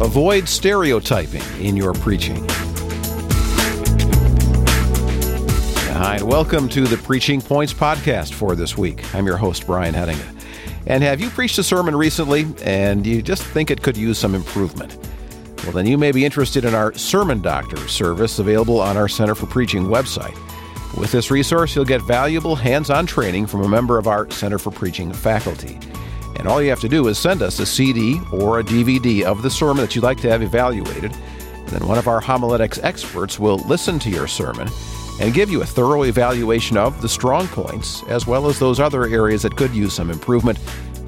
Avoid stereotyping in your preaching. Hi, and welcome to the Preaching Points podcast for this week. I'm your host, Brian Hedinga. And have you preached a sermon recently and you just think it could use some improvement? Well, then you may be interested in our Sermon Doctor service available on our Center for Preaching website. With this resource, you'll get valuable hands on training from a member of our Center for Preaching faculty. And all you have to do is send us a CD or a DVD of the sermon that you'd like to have evaluated. And then one of our homiletics experts will listen to your sermon and give you a thorough evaluation of the strong points, as well as those other areas that could use some improvement,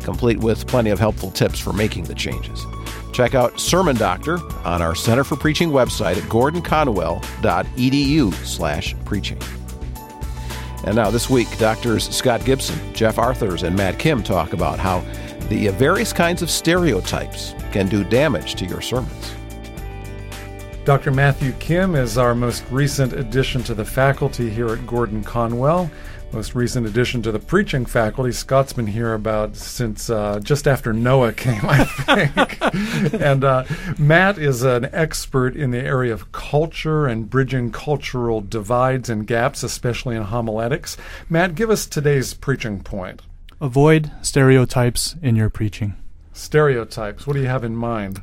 complete with plenty of helpful tips for making the changes. Check out Sermon Doctor on our Center for Preaching website at gordonconwell.edu slash preaching. And now this week, Doctors Scott Gibson, Jeff Arthurs, and Matt Kim talk about how the various kinds of stereotypes can do damage to your sermons. Dr. Matthew Kim is our most recent addition to the faculty here at Gordon Conwell. Most recent addition to the preaching faculty. Scott's been here about since uh, just after Noah came, I think. and uh, Matt is an expert in the area of culture and bridging cultural divides and gaps, especially in homiletics. Matt, give us today's preaching point. Avoid stereotypes in your preaching. Stereotypes. What do you have in mind?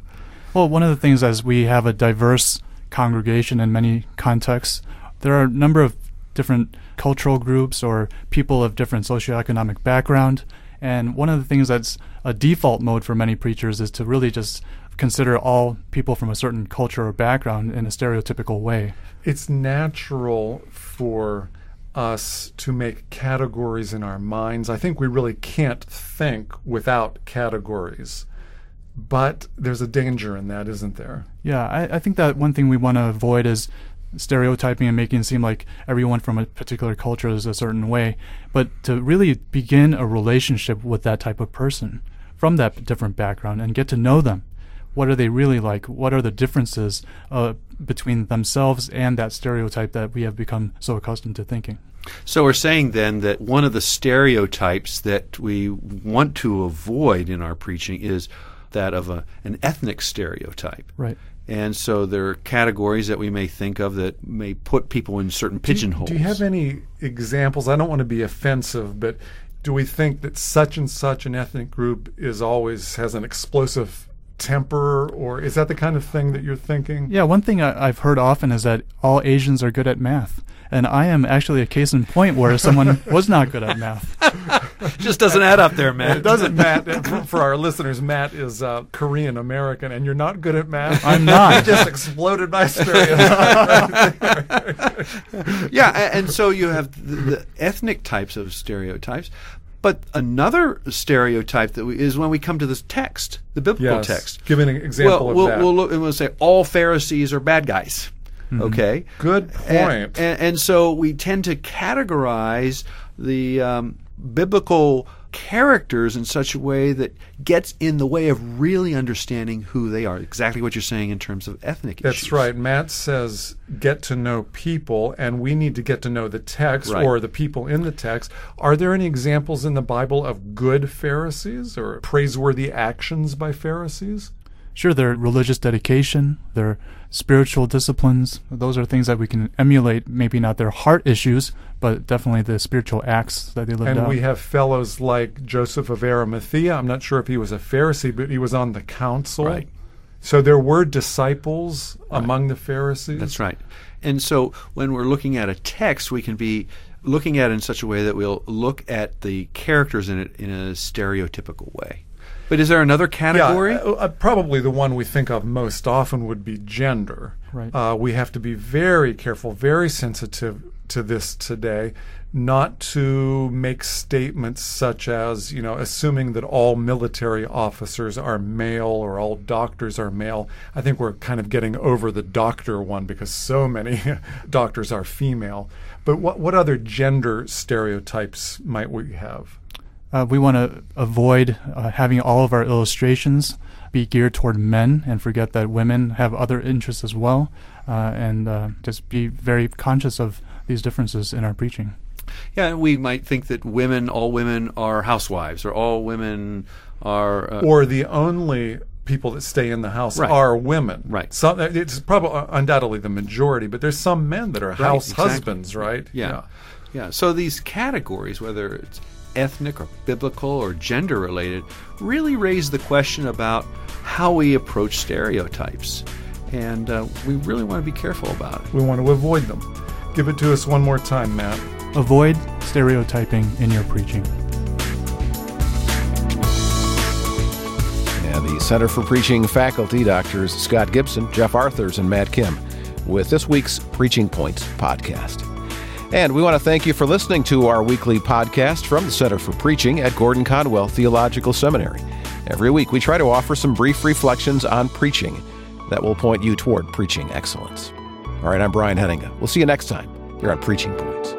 Well, one of the things as we have a diverse congregation in many contexts, there are a number of different cultural groups or people of different socioeconomic background. And one of the things that's a default mode for many preachers is to really just consider all people from a certain culture or background in a stereotypical way. It's natural for us to make categories in our minds. I think we really can't think without categories. But there's a danger in that, isn't there? Yeah, I, I think that one thing we want to avoid is stereotyping and making it seem like everyone from a particular culture is a certain way, but to really begin a relationship with that type of person from that different background and get to know them. What are they really like? What are the differences uh, between themselves and that stereotype that we have become so accustomed to thinking? So we're saying then that one of the stereotypes that we want to avoid in our preaching is that of a, an ethnic stereotype. Right. And so there are categories that we may think of that may put people in certain pigeonholes. Do you, do you have any examples? I don't want to be offensive, but do we think that such and such an ethnic group is always has an explosive temper, or is that the kind of thing that you're thinking? Yeah, one thing I, have heard often is that all Asians are good at math. And I am actually a case in point where someone was not good at math. Just doesn't add up there, Matt. It doesn't, Matt. For our listeners, Matt is uh, Korean American, and you're not good at math. I'm not. You just exploded my stereotype. yeah, and so you have the, the ethnic types of stereotypes, but another stereotype that we, is when we come to this text, the biblical yes. text. Give an example well, of we'll, that. We'll, look, and we'll say all Pharisees are bad guys. Mm-hmm. Okay. Good point. And, and, and, so we tend to categorize the um, biblical characters in such a way that gets in the way of really understanding who they are. Exactly what you're saying in terms of ethnic That's issues. right. Matt says get to know people, and we need to get to know the text right. or the people in the text. Are there any examples in the Bible of good Pharisees or praiseworthy actions by Pharisees? Sure, their religious dedication, their spiritual disciplines, those are things that we can emulate, maybe not their heart issues, but definitely the spiritual acts that they lived and out. we have fellows like Joseph of Arimathea. I'm not sure if he was a Pharisee, but he was on the council. Right. So there were disciples Right. among the Pharisees. That's right. And so when we're looking at a text, we can be looking at it in such a way that we'll look at the characters in it in a stereotypical way. But is there another category? Yeah, uh, uh, probably the one we think of most often would be gender. Right. Uh, we have to be very careful, very sensitive to this today, not to make statements such as, you know, assuming that all military officers are male or all doctors are male. I think we're kind of getting over the doctor one because so many doctors are female. But what what other gender stereotypes might we have? Uh, we want to avoid uh, having all of our illustrations be geared toward men and forget that women have other interests as well, uh, and uh, just be very conscious of these differences in our preaching. Yeah, we might think that women, all women are housewives, or all women are. Uh, or the only people that stay in the house Right. are women. Right. Some it's probably undoubtedly the majority, but there's some men that are house exactly. husbands, right? Yeah. yeah. So these categories, whether it's ethnic or biblical or gender related, really raise the question about how we approach stereotypes. And uh, we really want to be careful about it. We want to avoid them. Give it to us one more time, Matt. Avoid stereotyping in your preaching. And the Center for Preaching faculty, Doctors Scott Gibson, Jeff Arthurs, and Matt Kim, with this week's Preaching Points podcast. And we want to thank you for listening to our weekly podcast from the Center for Preaching at Gordon Conwell Theological Seminary. Every week, we try to offer some brief reflections on preaching that will point you toward preaching excellence. All right, I'm Brian Henninga. We'll see you next time here on Preaching Points.